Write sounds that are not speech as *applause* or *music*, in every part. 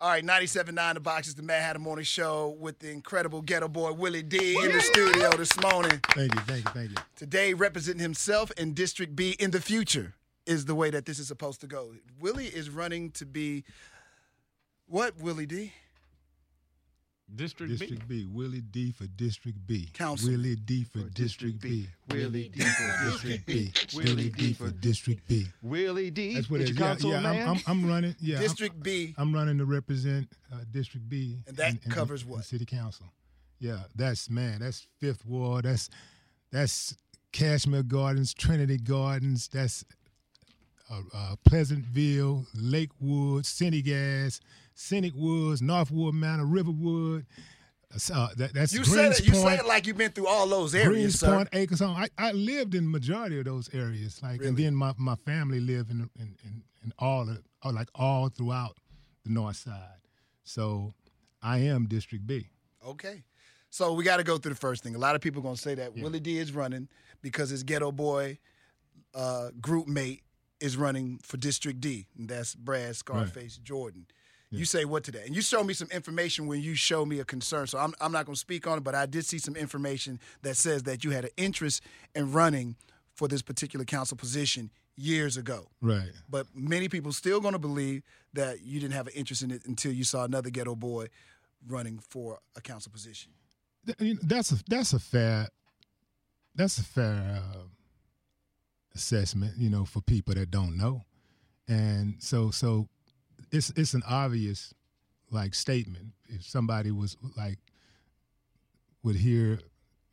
All right, 97.9 The Box is the Mad Hatter Morning Show with the incredible Geto Boy Willie D in the studio this morning. Thank you, thank you, thank you. Today, representing himself in District B in the future is the way that this is supposed to go. Willie is running to be what, Willie D? District, B. District B. Willie D for District B. Councilman. Willie D for District B. Willie D for District B. Willie Willie D D for for District B. Willie D. That's what it is. your Yeah, council yeah. man? I'm, I'm, I'm running. Yeah, I'm- District B. I'm, running to represent uh, District B. And that in- in- covers in what? City Council. Yeah, that's man. That's Fifth Ward. That's that's Kashmere Gardens, Trinity Gardens. That's uh, uh, Pleasantville, Lakewood, City Gas, Scenic Woods, Northwood Manor, Riverwood. Uh, that, that's You Greens said it. You Point. said it like you've been through all those areas, Greens sir. Point, Acres Home. I, I lived in majority of those areas. Like, and then my, my family lived in, in, in, in all of, like all throughout the north side. So I am District B. Okay. So we got to go through the first thing. A lot of people are going to say that Willie D is running because his Geto Boy uh, group mate is running for District D, and that's Brad Scarface Jordan. You say what today? And you show me some information when you show me a concern. So I'm, I'm not going to speak on it, but I did see some information that says that you had an interest in running for this particular council position years ago. Right. But many people still going to believe that you didn't have an interest in it until you saw another Geto Boy running for a council position. Th- you know, That's a that's a fair that's a fair uh, assessment, you know, for people that don't know, and so so it's it's an obvious like statement. If somebody was like would hear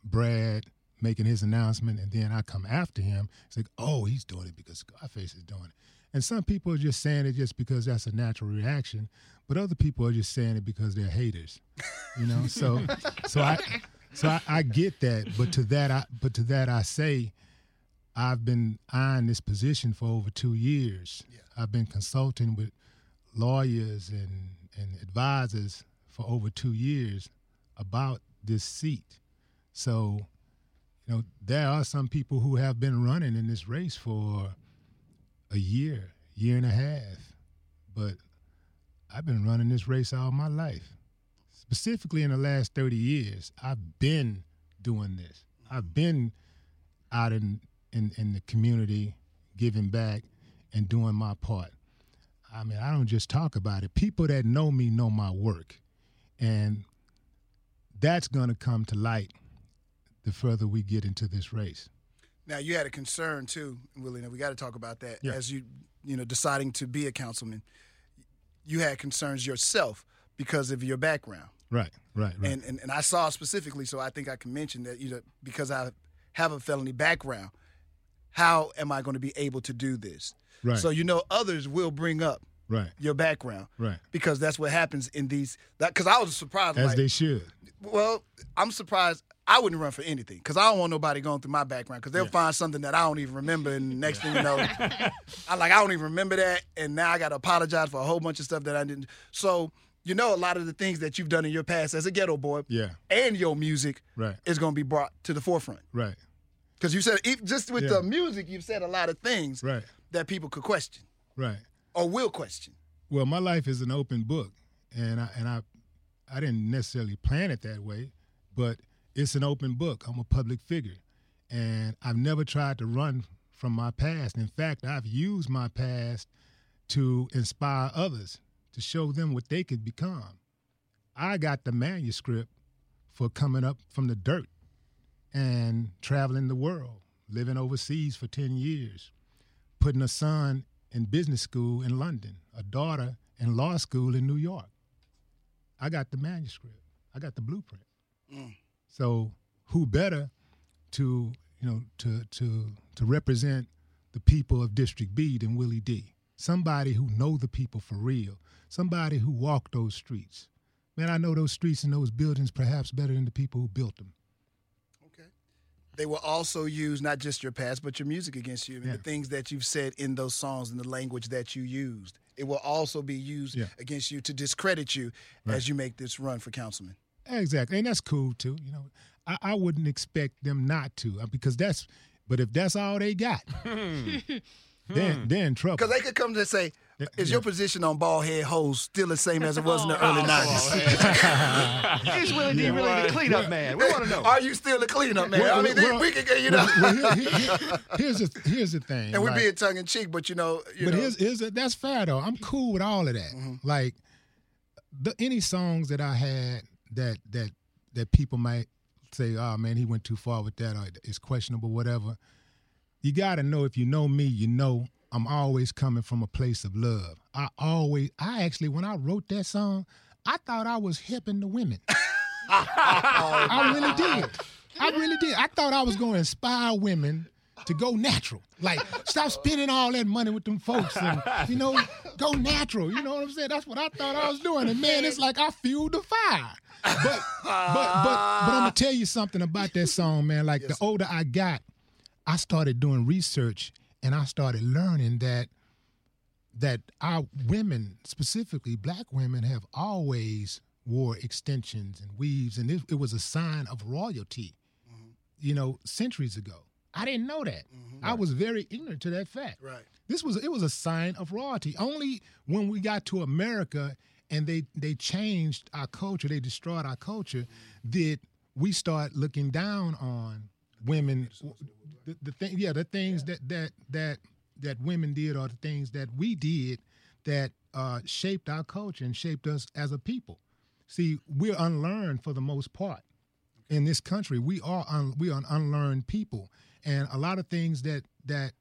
Brad making his announcement, and then I come after him, it's like, oh, he's doing it because Scarface is doing it. And some people are just saying it just because that's a natural reaction, but other people are just saying it because they're haters. You know, *laughs* so so I so I, I get that, but to that I but to that I say I've been eyeing this position for over two years. I've been consulting with lawyers and, and advisors for over two years about this seat. So, you know, there are some people who have been running in this race for a year, year and a half. But I've been running this race all my life. Specifically in the last 30 years, I've been doing this. I've been out in, in, in the community giving back and doing my part. I mean, I don't just talk about it. People that know me know my work. And that's going to come to light the further we get into this race. Now you had a concern too, Willie. Now we got to talk about that Yeah. as you, you know, deciding to be a councilman. You had concerns yourself because of your background, Right, right, right. and, and and I saw specifically. So I think I can mention that you know because I have a felony background. How am I going to be able to do this? Right. So you know others will bring up right, your background, right. Because that's what happens in these. That because I was surprised. As like, they should. well, I'm surprised. I wouldn't run for anything because I don't want nobody going through my background because they'll find something that I don't even remember, and the next thing you know, *laughs* I like I don't even remember that, and now I got to apologize for a whole bunch of stuff that I didn't. So you know, a lot of the things that you've done in your past as a Geto Boy, Yeah, and your music right, is going to be brought to the forefront right, because you said just with Yeah. the music, you've said a lot of things right, that people could question right. or will question. Well, my life is an open book, and I and I, I didn't necessarily plan it that way, but it's an open book. I'm a public figure, and I've never tried to run from my past. In fact, I've used my past to inspire others to show them what they could become. I got the manuscript for coming up from the dirt and traveling the world, living overseas for 10 years, putting a son in business school in London, a daughter in law school in New York. I got the manuscript. I got the blueprint. Mm. So who better to, you know, to to to represent the people of District B than Willie D? Somebody who know the people for real. Somebody who walked those streets. Man, I know those streets and those buildings perhaps better than the people who built them. Okay. They will also use not just your past, but your music against you and Yeah. the things that you've said in those songs and the language that you used. It will also be used Yeah. against you to discredit you as you make this run for councilman. Exactly, and that's cool too. You know, I, I wouldn't expect them not to uh, because that's. But if that's all they got, *laughs* then they're in trouble. Because they could come to say, That- Is yeah. your position on bald head hoes still the same as it was in the *laughs* early Oh, '90s? Is Willie D really the cleanup man? We want to know. Are you still the cleanup man? Well, I mean, well, we can get you know. well, well, here- here- here- here's the here's the thing. and we like- being tongue in cheek, but you know, you but know, here's, here's that's fair though. I'm cool with all of that. Mm-hmm. Like the any songs that I had that that that people might say, "Oh man, he went too far with that," or it's questionable, whatever. You got to know if you know me, you know I'm always coming from a place of love. I always, I actually, when I wrote that song, I thought I was helping the women. *laughs* I really did. I really did. I thought I was going to inspire women to go natural. Like, stop spending all that money with them folks and, you know, go natural. You know what I'm saying? That's what I thought I was doing. And man, it's like I fueled the fire. But, but, but, but I'm going to tell you something about that song, man. Like, the older I got, I started doing research and I started learning that that our women, specifically black women, have always wore extensions and weaves, and it, it was a sign of royalty. Mm-hmm. You know, centuries ago. I didn't know that. Mm-hmm. I was very ignorant to that fact. right. This was it was a sign of royalty. Only when we got to America and they they changed our culture, they destroyed our culture, mm-hmm. did we start looking down on women. The, the thing, yeah, the things that that that that women did, or the things that we did, that uh, shaped our culture and shaped us as a people. See, we're unlearned for the most part in this country. We are un, we are an unlearned people, and a lot of things that that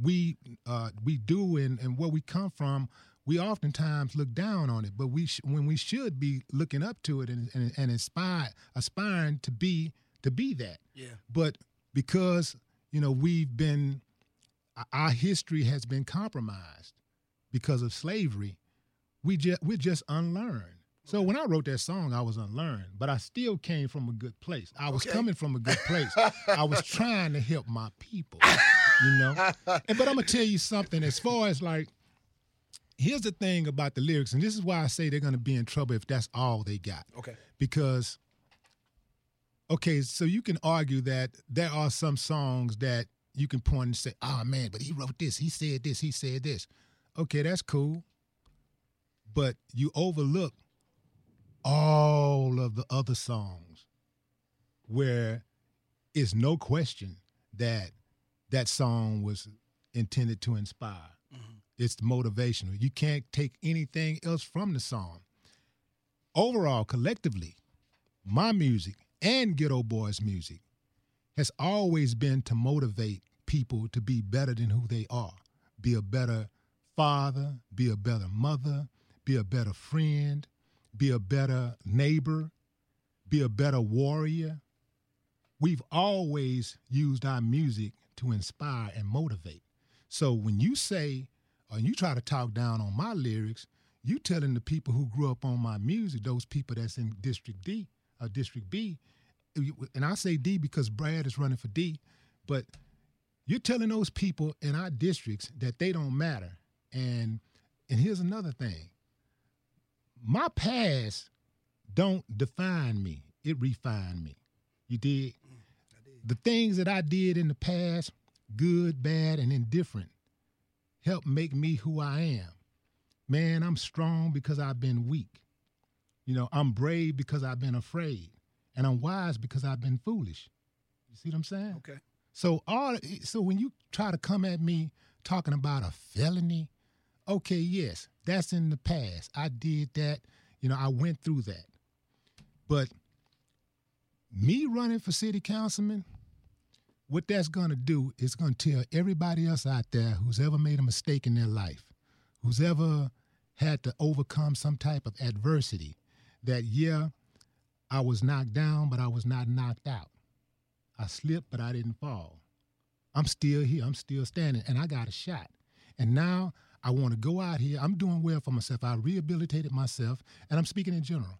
we uh, we do and, and where we come from, we oftentimes look down on it. But we sh- when we should be looking up to it and, and, and inspire aspiring to be to be that. Yeah. But because you know we've been our history has been compromised because of slavery, we just we're just unlearned. So when I wrote that song, I was unlearned, but I still came from a good place. I was Okay. coming from a good place. *laughs* I was trying to help my people, you know. *laughs* And, but I'm gonna tell you something. As far as like, here's the thing about the lyrics, and this is why I say they're gonna be in trouble if that's all they got Okay. because okay, so you can argue that there are some songs that you can point and say, "Oh man, but he wrote this, he said this, he said this." Okay, that's cool. But you overlook all of the other songs where it's no question that that song was intended to inspire. Mm-hmm. It's motivational. You can't take anything else from the song. Overall, collectively, my music and Geto Boys music has always been to motivate people to be better than who they are. Be a better father, be a better mother, be a better friend, be a better neighbor, be a better warrior. We've always used our music to inspire and motivate. So when you say, or you try to talk down on my lyrics, you telling the people who grew up on my music, those people that's in District D or District B, and I say D because Brad is running for D, but you're telling those people in our districts that they don't matter. And and here's another thing. My past don't define me. It refined me. You did? The things that I did in the past, good, bad, and indifferent, help make me who I am. Man, I'm strong because I've been weak. You know, I'm brave because I've been afraid. And I'm wise because I've been foolish. You see what I'm saying? Okay. So all so when you try to come at me talking about a felony, okay, yes, that's in the past. I did that. You know, I went through that. But me running for city councilman, what that's gonna do is gonna tell everybody else out there who's ever made a mistake in their life, who's ever had to overcome some type of adversity, that yeah, I was knocked down, but I was not knocked out. I slipped, but I didn't fall. I'm still here. I'm still standing, and I got a shot. And now I want to go out here. I'm doing well for myself. I rehabilitated myself, and I'm speaking in general.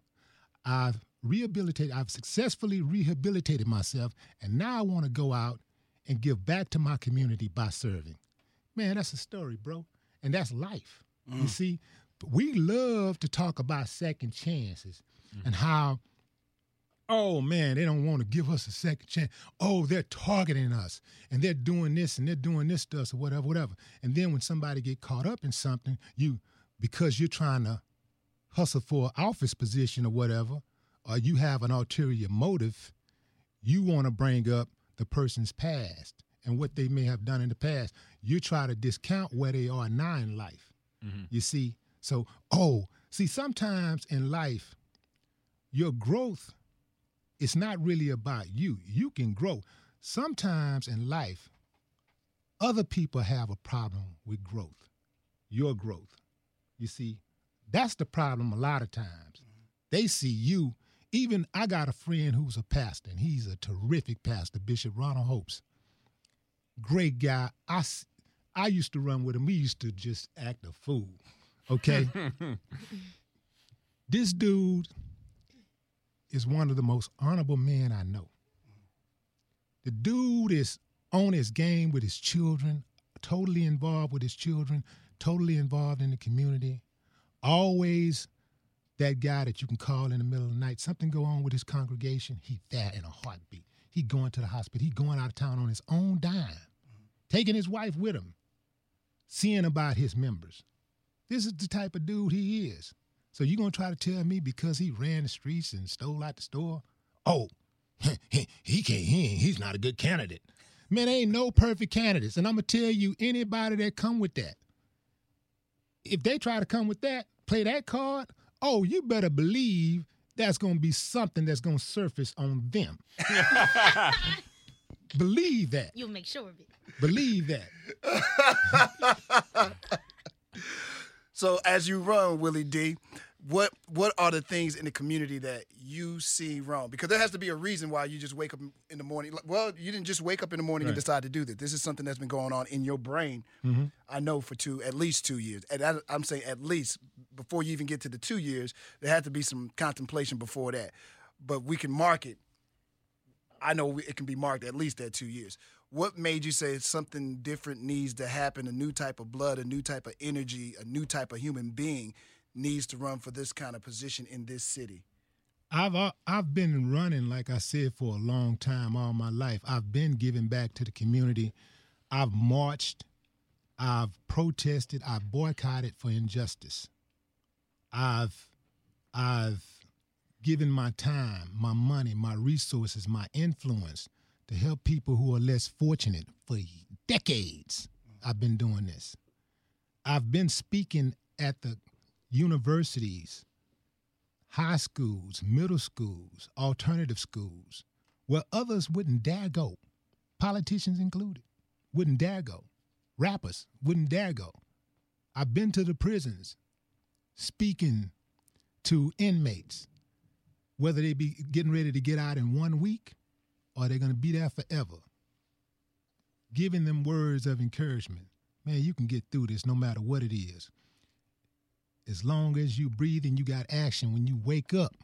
I've rehabilitated, I've successfully rehabilitated myself, and now I want to go out and give back to my community by serving. Man, that's a story, bro. And that's life. You mm. see, we love to talk about second chances and how Oh man, they don't want to give us a second chance. Oh, they're targeting us and they're doing this and they're doing this to us or whatever, whatever. And then when somebody get caught up in something, you because you're trying to hustle for an office position or whatever, or you have an ulterior motive, you want to bring up the person's past and what they may have done in the past. You try to discount where they are now in life. Mm-hmm. You see? So, oh, see, sometimes in life, your growth it's not really about you. You can grow. Sometimes in life, other people have a problem with growth, your growth. You see, that's the problem a lot of times. They see you. Even I got a friend who's a pastor, and he's a terrific pastor, Bishop Ronald Hopes. Great guy. I, I used to run with him. We used to just act a fool. Okay? *laughs* this dude is one of the most honorable men I know. The dude is on his game with his children, totally involved with his children, totally involved in the community. Always that guy that you can call in the middle of the night. Something go on with his congregation, he there in a heartbeat. He going to the hospital. He going out of town on his own dime, taking his wife with him, seeing about his members. This is the type of dude he is. So you gonna try to tell me because he ran the streets and stole out the store? Oh, *laughs* he, can't. He, he's not a good candidate. Man, ain't no perfect candidates, and I'm gonna tell you, anybody that come with that, if they try to come with that, play that card. Oh, you better believe that's gonna be something that's gonna surface on them. *laughs* believe that. You'll make sure of it. Believe that. *laughs* So as you run, Willie D, what what are the things in the community that you see wrong? Because there has to be a reason why you just wake up in the morning. Well, you didn't just wake up in the morning right. and decide to do this. This is something that's been going on in your brain. Mm-hmm. I know for two, at least two years. And I, I'm saying at least before you even get to the two years, there had to be some contemplation before that. But we can mark it. I know it can be marked at least at two years what made you say something different needs to happen? A new type of blood, a new type of energy, a new type of human being needs to run for this kind of position in this city? I've uh, I've been running, like I said, for a long time, all my life. I've been giving back to the community. I've marched, I've protested, I've boycotted for injustice. I've I've given my time, my money, my resources, my influence to help people who are less fortunate for decades. I've been doing this. I've been speaking at the universities, high schools, middle schools, alternative schools, where others wouldn't dare go, politicians included, wouldn't dare go, rappers wouldn't dare go. I've been to the prisons speaking to inmates, whether they be getting ready to get out in one week or they're going to be there forever. Giving them words of encouragement. Man, you can get through this no matter what it is. As long as you breathe and you got action when you wake up.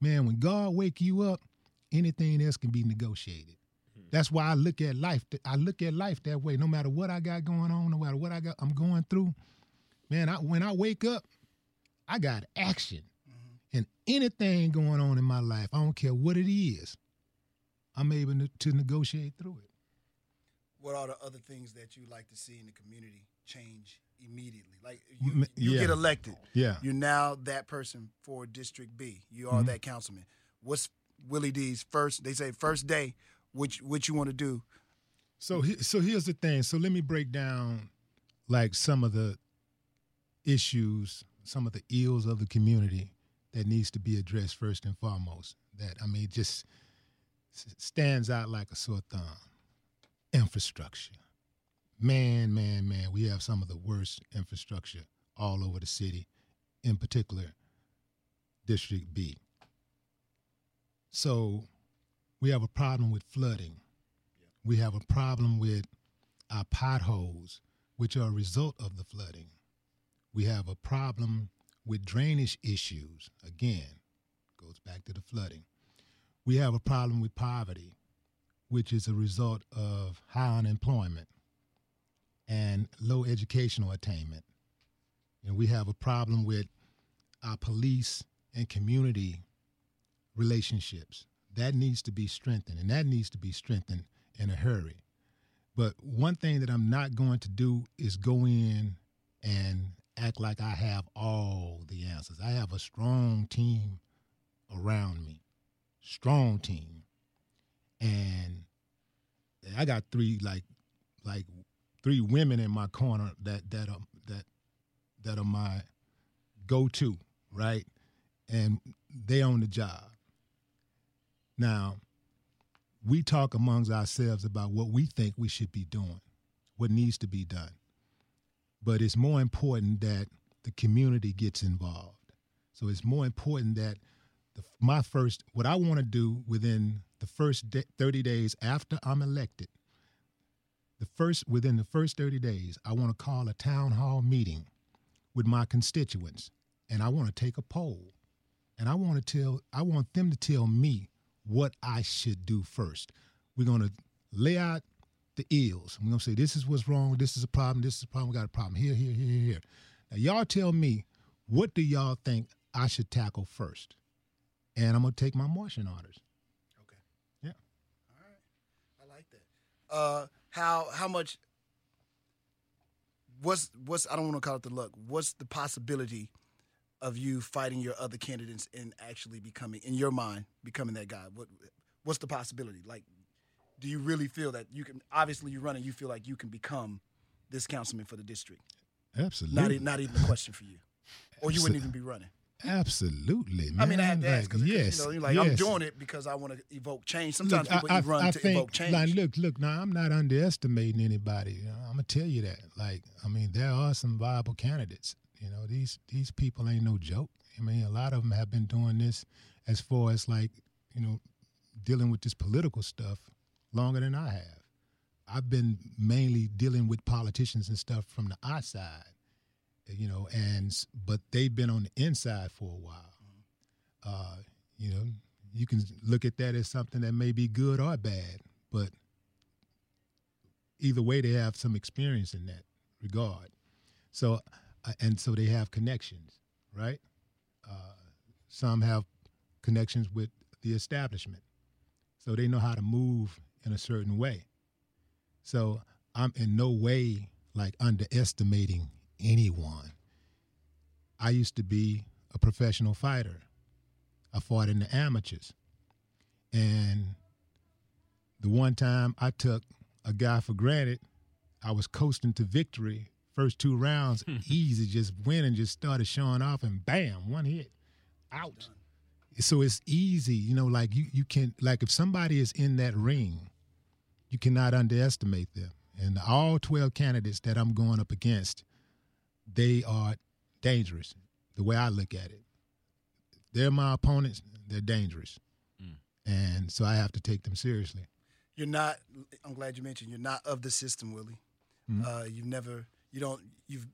Man, when God wake you up, anything else can be negotiated. Hmm. That's why I look at life. I look at life that way. No matter what I got going on, no matter what I got, I'm going through. Man, I, when I wake up, I got action. Mm-hmm. And anything going on in my life, I don't care what it is. I'm able to, negotiate through it. What are the other things that you like to see in the community change immediately? Like you, you yeah. get elected, yeah, you're now that person for District B. You are mm-hmm. that councilman. What's Willie D's first? They say first day. Which what you want to do? So so here's the thing. So let me break down like some of the issues, some of the ills of the community that needs to be addressed first and foremost. That I mean, just stands out like a sore thumb. Infrastructure. Man, man, man, we have some of the worst infrastructure all over the city, in particular, District B. So we have a problem with flooding. We have a problem with our potholes, which are a result of the flooding. We have a problem with drainage issues. Again, goes back to the flooding we have a problem with poverty, which is a result of high unemployment and low educational attainment. And we have a problem with our police and community relationships. That needs to be strengthened, and that needs to be strengthened in a hurry. But one thing that I'm not going to do is go in and act like I have all the answers. I have a strong team around me, strong team, and I got three like like three women in my corner that that are that that are my go to, right? And they own the job. Now, we talk amongst ourselves about what we think we should be doing, what needs to be done. But it's more important that the community gets involved. So it's more important that the, my first, what I want to do within the first 30 days after I'm elected, the first within the first 30 days, I want to call a town hall meeting with my constituents and I want to take a poll. And I want to tell I want them to tell me what I should do first. We're going to lay out the ills. We're going to say this is what's wrong, this is a problem, this is a problem, we got a problem here, here, here, here. Now y'all tell me what do y'all think I should tackle first? And I'm going to take my marching orders. Okay. Yeah. All right. I like that. Uh how how much what's what's I don't want to call it the luck. What's the possibility of you fighting your other candidates and actually becoming in your mind becoming that guy? What what's the possibility? Like do you really feel that you can obviously you're running you feel like you can become this councilman for the district? Absolutely. Not not even a question for you. Or you wouldn't even be running. Absolutely, man. I mean, I had to ask because yes, you know, you're like yes. I'm doing it because I want to evoke change. Sometimes Look, people I, I, run I to think, evoke change. Like, look, look. Now, I'm not underestimating anybody. I'm gonna tell you that. Like, I mean, there are some viable candidates. You know, these these people ain't no joke. I mean, a lot of them have been doing this as far as like, you know, dealing with this political stuff longer than I have. I've been mainly dealing with politicians and stuff from the outside, you know, and but they've been on the inside for a while. Uh, you know, you can look at that as something that may be good or bad, but either way, they have some experience in that regard. So, uh, and so they have connections, right? Uh, some have connections with the establishment, so they know how to move in a certain way. So I'm in no way like underestimating anyone. I used to be a professional fighter. I fought in the amateurs. And the one time I took a guy for granted, I was coasting to victory. First two rounds, hmm. easy, just win and just started showing off, and bam, one hit, out. So it's easy, you know, like you, you can, like if somebody is in that ring, you cannot underestimate them. And all 12 candidates that I'm going up against, they are dangerous, the way I look at it they're my opponents. They're dangerous, mm. and so I have to take them seriously. You're not. I'm glad you mentioned you're not of the system, Willie. Mm-hmm. Uh, you've never. You don't. You've.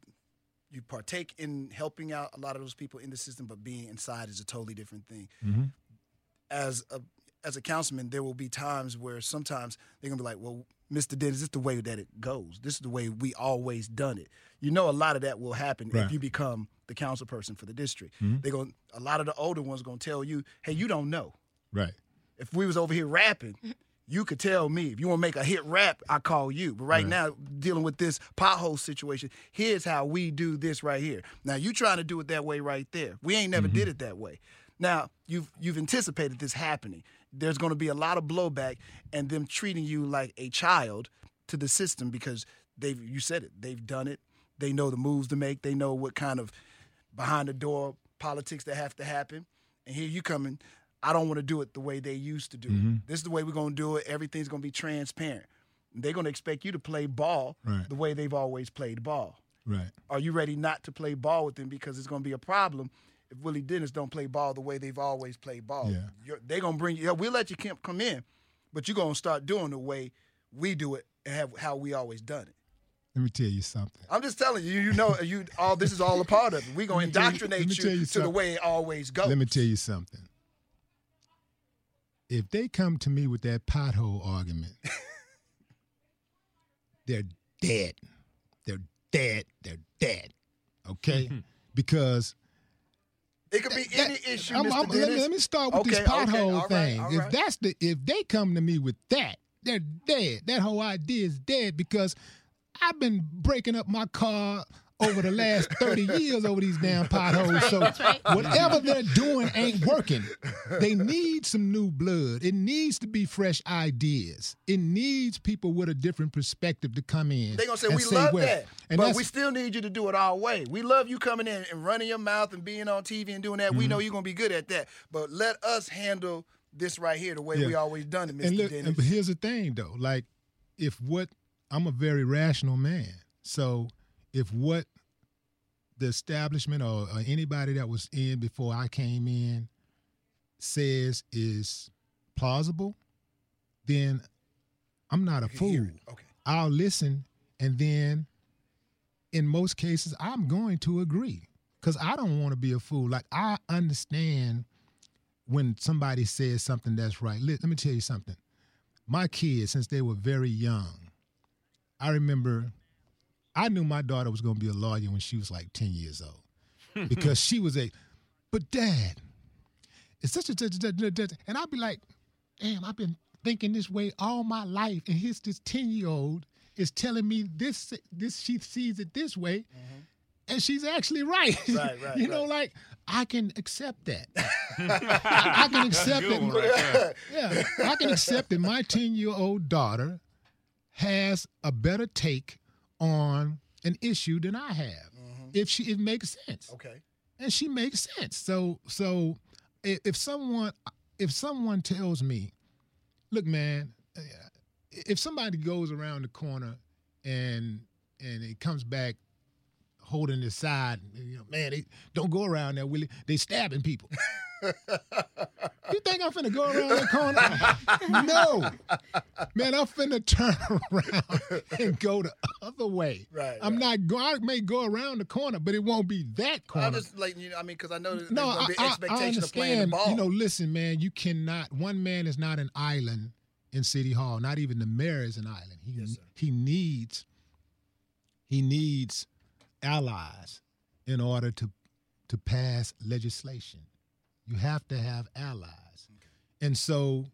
You partake in helping out a lot of those people in the system, but being inside is a totally different thing. Mm-hmm. As a as a councilman, there will be times where sometimes they're gonna be like, "Well, Mr. Dennis, this is the way that it goes. This is the way we always done it." You know, a lot of that will happen right. if you become the council person for the district. Mm-hmm. They're going a lot of the older ones going to tell you, "Hey, you don't know." Right. If we was over here rapping, you could tell me. If you want to make a hit rap, I call you. But right, Right. now, dealing with this pothole situation, here's how we do this right here. Now you trying to do it that way right there. We ain't never did it that way. Now you've you've anticipated this happening. There's going to be a lot of blowback and them treating you like a child to the system because they've you said it. They've done it. They know the moves to make. They know what kind of behind the door politics that have to happen. And here you coming. I don't want to do it the way they used to do Mhm. it. This is the way we're going to do it. Everything's going to be transparent. They're going to expect you to play ball Right. the way they've always played ball. Right. Are you ready not to play ball with them because it's going to be a problem if Willie Dennis don't play ball the way they've always played ball? Yeah. You're, they're going to bring you. Yeah, we'll let you come come in, but you're going to start doing the way we do it and have how we always done it. Let me tell you something. I'm just telling you. You know, *laughs* you all this is all a part of it. We're going to Let me tell you- indoctrinate you, you to the way it always goes. Let me tell you something. If they come to me with that pothole argument, *laughs* they're dead. They're dead. They're dead. Okay? *laughs* because It could be any issue, I'm- Mr. I'm- let, me, let me start with this Okay, okay, pothole right, thing. if right. that's the if they come to me with that, they're dead. That whole idea is dead because I've been breaking up my car over the last 30 *laughs* years over these damn potholes. right, so right. whatever they're *laughs* doing ain't working. They need some new blood. It needs to be fresh ideas. It needs people with a different perspective to come in. They're gonna say and we love well, that, And but we still need you to do it our way. We love you coming in and running your mouth and being on TV and doing that. Mm-hmm. We know you're gonna be good at that, but let us handle this right here the way Yeah. we always done it, Mr. and look, Dennis. and but here's the thing though, like if what I'm a very rational man, so if what the establishment or, or anybody that was in before I came in says is plausible, then I'm not a fool. Okay. I'll listen, and then in most cases, I'm going to agree because I don't want to be a fool. Like I understand when somebody says something that's right. Let, let me tell you something. My kids, since they were very young, I remember I knew my daughter was going to be a lawyer when she was like 10 years old *laughs* because she was a, but dad, it's such a, and I'd be like, damn, I've been thinking this way all my life. And here's this 10 year old is telling me this, this, she sees it this way. And she's actually right. Right, right, *laughs* you know, right. like I can accept that. I, *laughs* I can accept it. right. Yeah, I can accept that my 10 year old daughter has a better take on an issue than I have. If she it makes sense. Okay. And she makes sense. So so if, if someone if someone tells me, look man, uh, if somebody goes around the corner and and it comes back holding his side, you know, man, they don't go around there, Willie. They stabbing people. *laughs* you think I'm finna go around that corner? *laughs* no. Man, I'm finna turn *laughs* around and go the other way. Right, I'm right. not going, I may go around the corner, but it won't be that corner. I'm just like you know, I mean, because I know there's no, gonna I, be I, expectation I of playing the understand. ball. You know, listen, man, you cannot, one man is not an island in City Hall. Not even the mayor is an island. He, Yes, he needs, he needs allies in order to to pass legislation. You have to have allies. And so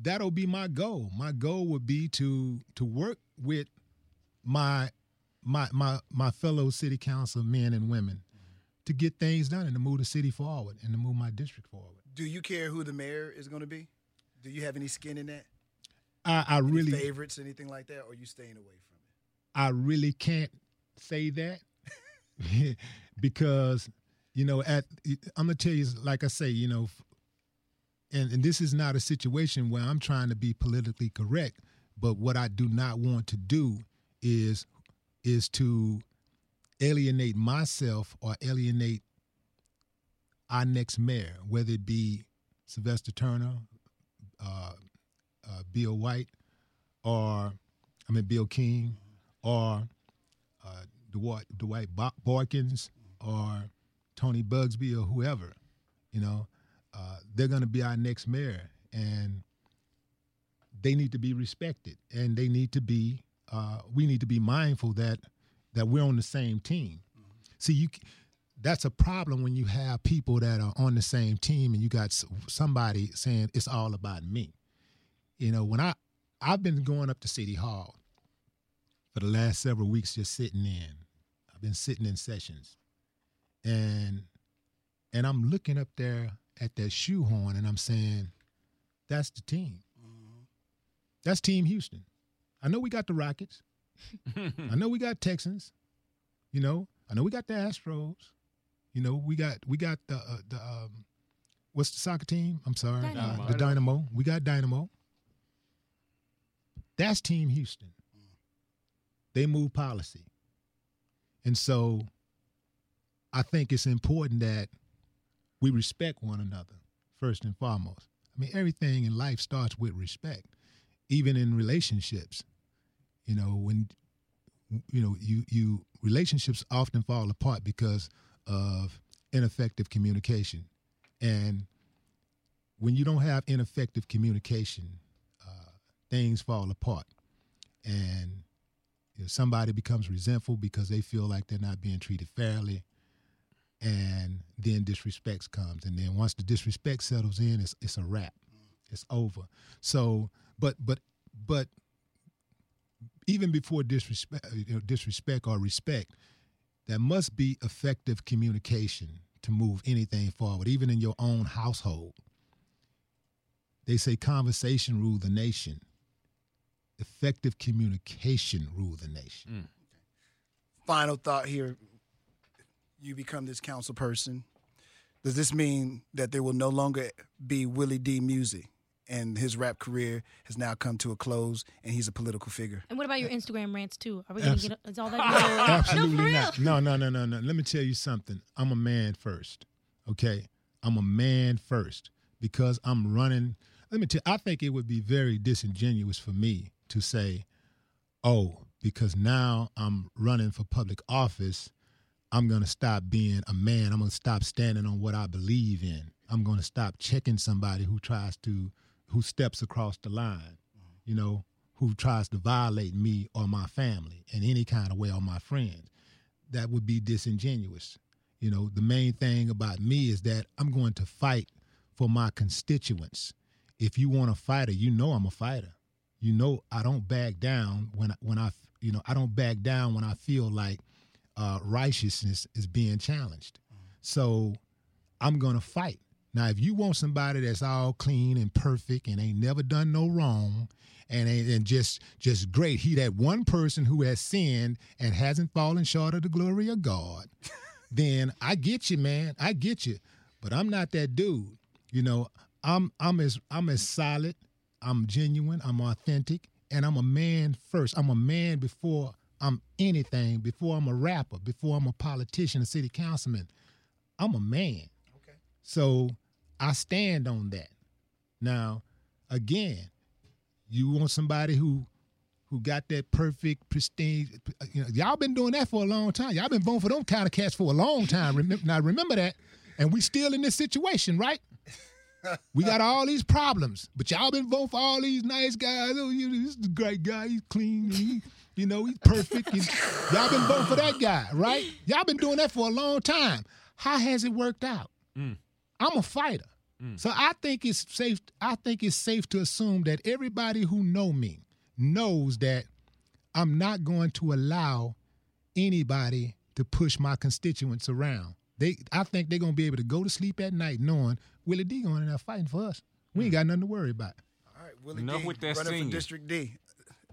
that'll be my goal. My goal would be to to work with my my my my fellow city council men and women mm-hmm. to get things done and to move the city forward and to move my district forward. Do you care who the mayor is going to be? Do you have any skin in that? I, I Any really favorites, anything like that, or are you staying away from it? I really can't say that *laughs* *laughs* because you know at I'm gonna tell you like I say you know and and this is not a situation where I'm trying to be politically correct but what I do not want to do is is to alienate myself or alienate our next mayor whether it be Sylvester Turner uh, uh, Bill White or I mean Bill King or uh, Dwight, Dwight Boykins or Tony Buzbee or whoever, you know, uh, they're going to be our next mayor, and they need to be respected, and they need to be. Uh, we need to be mindful that that we're on the same team. See, you. That's a problem when you have people that are on the same team, and you got somebody saying it's all about me. You know, when I I've been going up to City Hall for the last several weeks just sitting in. I've been sitting in sessions. And and I'm looking up there at that shoehorn and I'm saying, that's the team. That's Team Houston. I know we got the Rockets. *laughs* I know we got Texans. You know, I know we got the Astros. You know, we got we got the uh, the um, what's the soccer team? I'm sorry, Dynamo. Uh, the Dynamo. We got Dynamo. That's Team Houston. They move policy, and so I think it's important that we respect one another first and foremost. I mean, everything in life starts with respect, even in relationships. You know, when you know you you relationships often fall apart because of ineffective communication, and when you don't have ineffective communication, uh, things fall apart, and you know, somebody becomes resentful because they feel like they're not being treated fairly. And then disrespect comes, and then once the disrespect settles in, it's it's a wrap, it's over. So, but but but even before disrespect, you know, disrespect or respect, there must be effective communication to move anything forward, even in your own household. They say conversation rule the nation. Effective communication rule the nation. Mm. Final thought here. You become this council person. Does this mean that there will no longer be Willie D music and his rap career has now come to a close and he's a political figure? And what about your Instagram rants too? Are we gonna Abs- get? Is all that? Gonna, no, *laughs* Absolutely for real. not. No, no, no, no, no. Let me tell you something. I'm a man first. Okay? I'm a man first because I'm running. Let me tell I think it would be very disingenuous for me to say, oh, because now I'm running for public office, I'm going to stop being a man. I'm going to stop standing on what I believe in. I'm going to stop checking somebody who tries to, who steps across the line, you know, who tries to violate me or my family in any kind of way or my friends. That would be disingenuous. You know, the main thing about me is that I'm going to fight for my constituents. If you want a fighter, you know I'm a fighter. You know I don't back down when I, when I you know I don't back down when I feel like uh, righteousness is being challenged. So I'm gonna fight. Now, if you want somebody that's all clean and perfect and ain't never done no wrong and ain't, and just just great, he that one person who has sinned and hasn't fallen short of the glory of God, *laughs* then I get you, man. I get you. But I'm not that dude. You know, I'm I'm as I'm as solid, I'm genuine, I'm authentic, and I'm a man first. I'm a man before I'm anything, before I'm a rapper, before I'm a politician, a city councilman. I'm a man. Okay. So I stand on that. Now, again, you want somebody who who got that perfect, pristine. You know, y'all been doing that for a long time. Y'all been voting for them kind of cats for a long time. Remember, now remember that, and we still in this situation, right? We got all these problems, but y'all been voting for all these nice guys. Oh, you know, this is a great guy. He's clean. He, you know, he's perfect. And y'all been voting for that guy, right? Y'all been doing that for a long time. How has it worked out? Mm. I'm a fighter. Mm. So I think it's safe. I think it's safe to assume that everybody who know me knows that I'm not going to allow anybody to push my constituents around. They, I think they're gonna be able to go to sleep at night knowing Willie D going in there fighting for us. We ain't hmm. got nothing to worry about. All right, Willie Enough D with that running singing. for District D.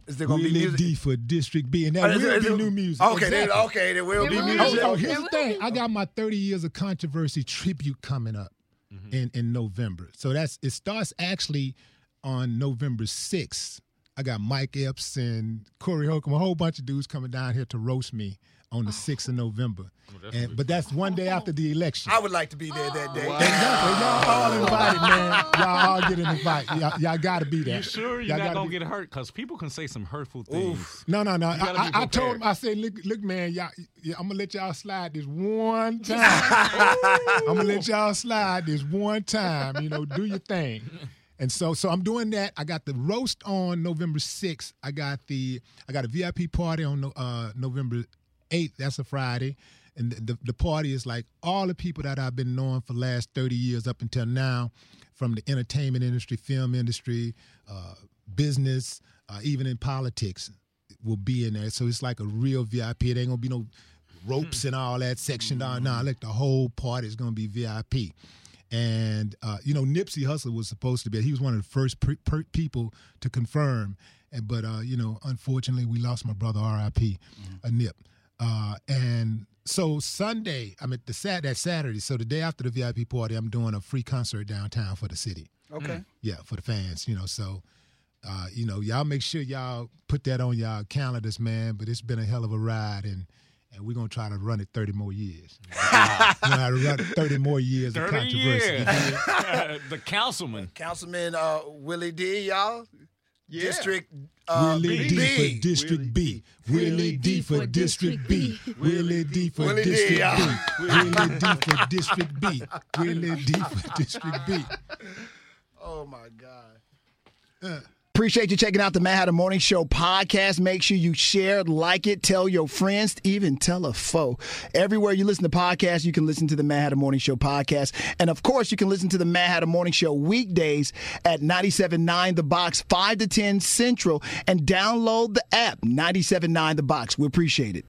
Is there gonna be Willie music? D for District B, and that Oh, will be new music. Okay, there, Exactly. okay, there will There be will be. music. Oh, oh, here's the thing. be. I got my 30 years of controversy tribute coming up mm-hmm. in, in November. So that's it starts actually on November 6th. I got Mike Epps and Corey Holcomb, a whole bunch of dudes coming down here to roast me on the 6th of November. that's and, but that's one day after the election. I would like to be there that day. Exactly. Y'all all invited, man. Y'all all get an invite. Y'all, y'all got to be there. You sure you're Y'all not gonna be- get hurt? Because people can say some hurtful things. No, no, no. I, I, told him, I said, look, look, man, y'all, yeah, I'm gonna let y'all slide this one *laughs* time. I'm gonna let y'all slide this one time. You know, do your thing. And so, so I'm doing that. I got the roast on November 6th. I got the, I got a VIP party on uh, November 8th. That's a Friday. And the, the, party is like all the people that I've been knowing for the last 30 years up until now, from the entertainment industry, film industry, uh, business, uh, even in politics, will be in there. So it's like a real VIP. It ain't gonna be no ropes and all that section. No, no, like the whole party is gonna be VIP. And uh, you know, Nipsey Hussle was supposed to be. He was one of the first pre- per- people to confirm. And but uh, you know, unfortunately, we lost my brother, R.I.P. A Nip. Uh, and so Sunday, I mean the sat that Saturday. So the day after the VIP party, I'm doing a free concert downtown for the city. Okay. Yeah, for the fans, you know. So, uh, you know, y'all make sure y'all put that on y'all calendars, man. But it's been a hell of a ride, and and we're gonna try to run it 30 more years. *laughs* you know, how to run 30 more years of controversy. years. *laughs* the councilman. Councilman uh, Willie D, y'all. District uh, Willie B. D for District B. Willie D for District B. Willie D for Willie District B. y'all. Willie D for District B. Willie D for District B. Oh my God. Appreciate you checking out the Mad Hatter Morning Show podcast. Make sure you share, like it, tell your friends, even tell a foe. Everywhere you listen to podcasts, you can listen to the Mad Hatter Morning Show podcast. And of course, you can listen to the Mad Hatter Morning Show weekdays at 97.9 The Box, 5 to 10 Central, and download the app 97.9 The Box. We appreciate it.